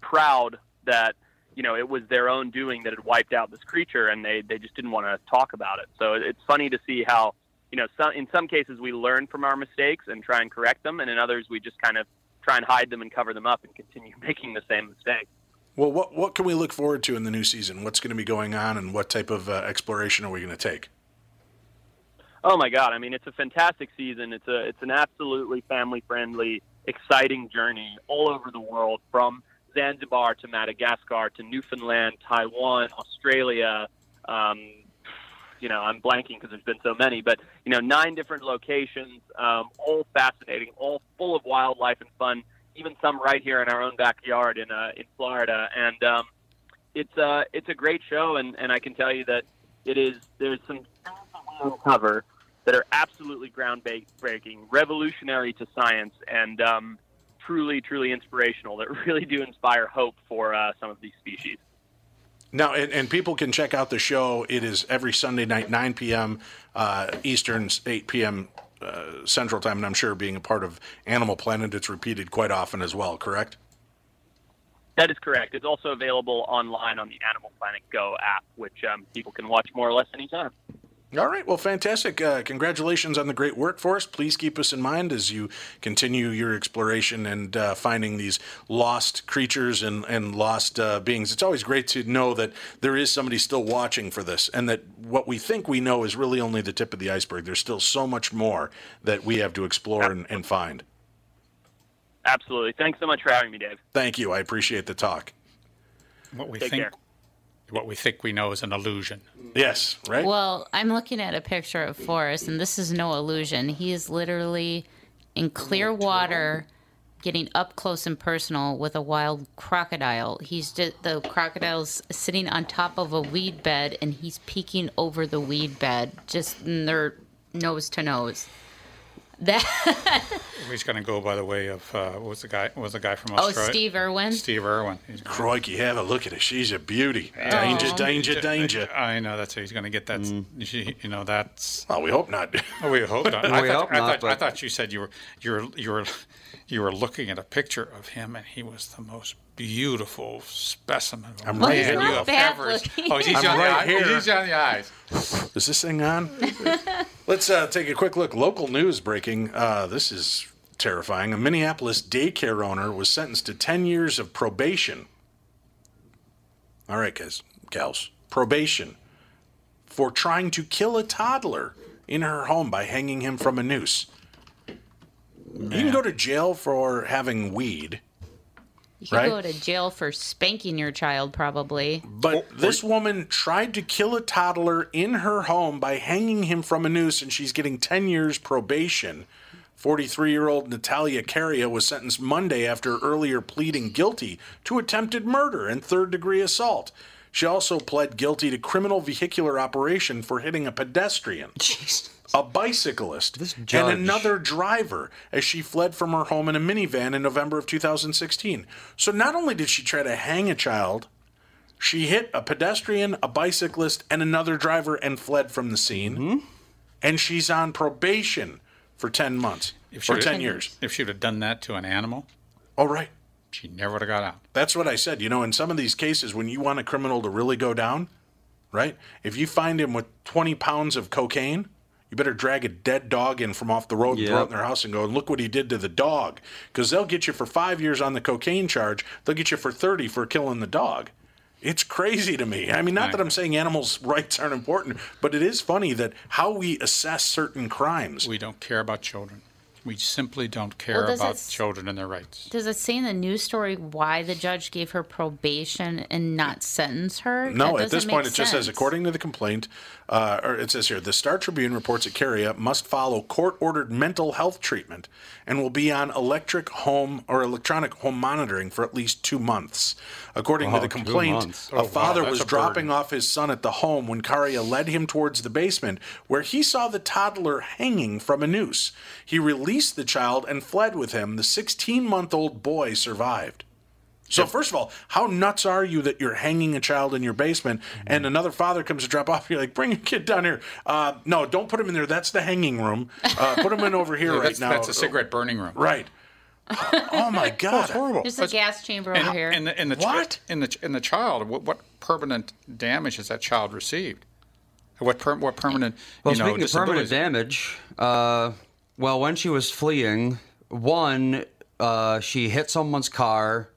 proud that you know it was their own doing that had wiped out this creature, and they they just didn't want to talk about it. So it's funny to see how you know some, in some cases we learn from our mistakes and try and correct them, and in others we just kind of try and hide them and cover them up and continue [LAUGHS] making the same mistake. Well, what what can we look forward to in the new season? What's going to be going on, and what type of uh, exploration are we going to take? Oh my God! I mean, it's a fantastic season. It's a it's an absolutely family friendly, exciting journey all over the world, from Zanzibar to Madagascar to Newfoundland, Taiwan, Australia. Um, you know, I'm blanking because there's been so many, but you know, nine different locations, um, all fascinating, all full of wildlife and fun. Even some right here in our own backyard in uh, in Florida, and um, it's uh, it's a great show, and, and I can tell you that it is. There's some that that are absolutely groundbreaking, revolutionary to science, and um, truly, truly inspirational. That [LAUGHS] really do inspire hope for uh, some of these species. Now, and, and people can check out the show. It is every Sunday night, 9 p.m. Uh, Eastern, 8 p.m. Uh, Central Time, and I'm sure being a part of Animal Planet, it's repeated quite often as well. Correct? That is correct. It's also available online on the Animal Planet Go app, which um, people can watch more or less anytime. All right. Well, fantastic. Uh, congratulations on the great work, workforce. Please keep us in mind as you continue your exploration and uh, finding these lost creatures and, and lost uh, beings. It's always great to know that there is somebody still watching for this and that what we think we know is really only the tip of the iceberg. There's still so much more that we have to explore and, and find. Absolutely. Thanks so much for having me, Dave. Thank you. I appreciate the talk. What we Take think, care. What we think we know is an illusion. Yes, right? Well, I'm looking at a picture of Forrest, and this is no illusion. He is literally in clear water, getting up close and personal with a wild crocodile. He's just, the crocodile's sitting on top of a weed bed, and he's peeking over the weed bed, just in their nose to nose. That [LAUGHS] He's going to go by the way of uh, what was the guy? What was the guy from oh, Australia? Steve Irwin. Steve Irwin. He's gonna- Crikey, have a look at her. She's a beauty. Danger, danger, danger. I know that's how he's going to get that. You you know that's. Well, we hope not. [LAUGHS] Oh, we hope not. [LAUGHS] I We thought, hope I not, thought, I but- thought you said you were you were you were you were looking at a picture of him, and he was the most beautiful specimen. Of a I'm man right you here. have bad ever- Oh, he's I'm on right the eye. here. He's on the eyes. Is this thing on? [LAUGHS] Let's uh, take a quick look. Local news breaking. Uh, this is terrifying. A Minneapolis daycare owner was sentenced to 10 years of probation. All right, guys, gals, probation for trying to kill a toddler in her home by hanging him from a noose. You can go to jail for having weed, You could Right? go to jail for spanking your child, probably. But this woman tried to kill a toddler in her home by hanging him from a noose, and she's getting 10 years probation. 43 year old Natalia Karia was sentenced Monday after earlier pleading guilty to attempted murder and third degree assault. She also pled guilty to criminal vehicular operation for hitting a pedestrian, a bicyclist, and judge. another driver as she fled from her home in a minivan in November of 2016. So not only did she try to hang a child, she hit a pedestrian, a bicyclist, and another driver and fled from the scene. Mm-hmm. And she's on probation for 10 months If she or would've- 10 years. If she'd have done that to an animal, Oh, right. she never would have got out. That's what I said. You know, in some of these cases, when you want a criminal to really go down, right? If you find him with 20 pounds of cocaine You better drag a dead dog in from off the road and throw it in their house and go, and look what he did to the dog. Because they'll get you for five years on the cocaine charge. They'll get you for 30 for killing the dog. It's crazy to me. I mean, not that I'm saying animals' [LAUGHS] rights aren't important, but it is funny that how we assess certain crimes. We don't care about children. We simply don't care Well, about it children and their rights. Does it say in the news story why the judge gave her probation and not sentence her? No, That at this point, make it just says, according to the complaint, uh, or it says here, the Star Tribune reports that Karia must follow court-ordered mental health treatment and will be on electric home or electronic home monitoring for at least two months. According Wow, to the complaint, months. a Oh, wow, father was a dropping burden. off his son at the home when Karia led him towards the basement, where he saw the toddler hanging from a noose. He released the child and fled with him. The 16-month-old boy survived. So first of all, how nuts are you that you're hanging a child in your basement and another father comes to drop off? You're like, bring your kid down here. Uh, no, don't put him in there. That's the hanging room. Uh, put him in over [LAUGHS] here Yeah, right that's, now. that's a cigarette burning room. Right. Oh my [LAUGHS] God. horrible. There's a gas chamber over here. And the, and the ch- What? in the in the child? What, what permanent damage has that child received? What per, what permanent? Well, you know, speaking of permanent damage, uh, well, when she was fleeing, one, uh, she hit someone's car.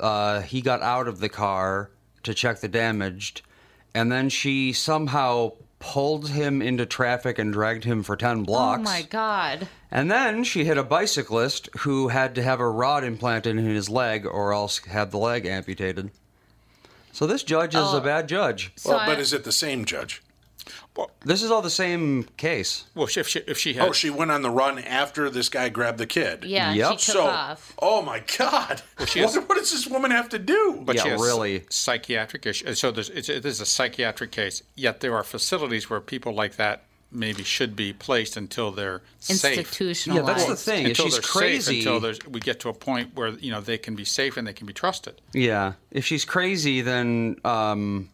Uh, he got out of the car to check the damaged, and then she somehow pulled him into traffic and dragged him for 10 blocks. oh my god. And then she hit a bicyclist who had to have a rod implanted in his leg or else have the leg amputated. So this judge is Oh. a bad judge. So well, I- but is it the same judge? This is all the same case. Well, if she, if she had, Oh, she went on the run after this guy grabbed the kid. Yeah, Yep. she took So, off. oh my God. she what, has- [LAUGHS] what does this woman have to do? but she Yeah, has really. psychiatric issue. So there's, it's, it is a psychiatric case. Yet there are facilities where people like that maybe should be placed until they're safe. Institutionalized. Yeah, that's the thing. If Until she's crazy, safe, until there's, we get to a point where you know they can be safe and they can be trusted. Yeah, if she's crazy, then um,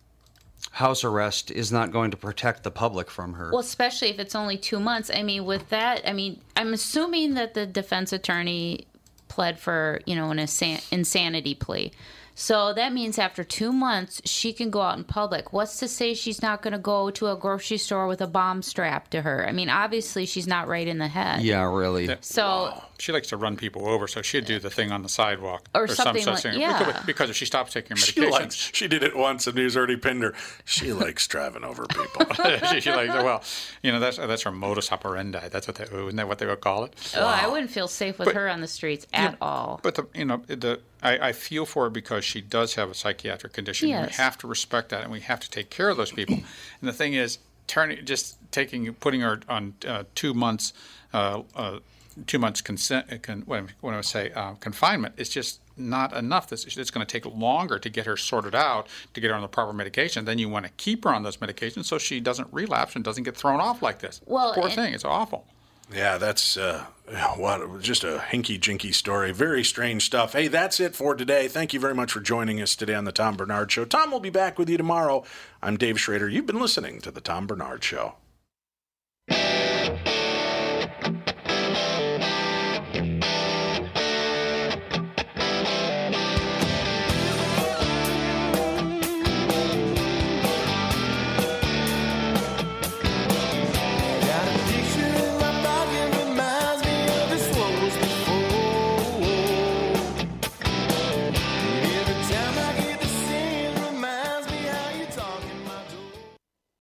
house arrest is not going to protect the public from her. Well, especially if it's only two months. I mean, with that, I mean, I'm assuming that the defense attorney pled for, you know, an insan- insanity plea. So that means after two months, she can go out in public. What's to say she's not going to go to a grocery store with a bomb strapped to her? I mean, obviously, she's not right in the head. yeah, really. So, She likes to run people over, so she'd do the thing on the sidewalk Or some something such like- thing. yeah. Because, because if she stops taking her She medications, likes. She did it once, and he's already pinned her. She [LAUGHS] likes driving over people. [LAUGHS] she, she like well, you know that's that's her modus operandi. That's what they isn't that what they would call it? oh, I wouldn't feel safe with But- her on the streets at all. But the you know the I, I feel for her because she does have a psychiatric condition. Yes. We have to respect that, and we have to take care of those people. [CLEARS THROAT] and the thing is, turning just taking putting her on uh, two months. Uh, uh, Two months consent, uh, con, what, what I say, uh, confinement is just not enough. This, it's going to take longer to get her sorted out, to get her on the proper medication. Then you want to keep her on those medications so she doesn't relapse and doesn't get thrown off like this. Well, Poor thing, it's awful. Yeah, that's uh, what just a hinky jinky story. Very strange stuff. Hey, that's it for today. Thank you very much for joining us today on the Tom Barnard Show. Tom will be back with you tomorrow. I'm Dave Schrader. You've been listening to the Tom Barnard Show.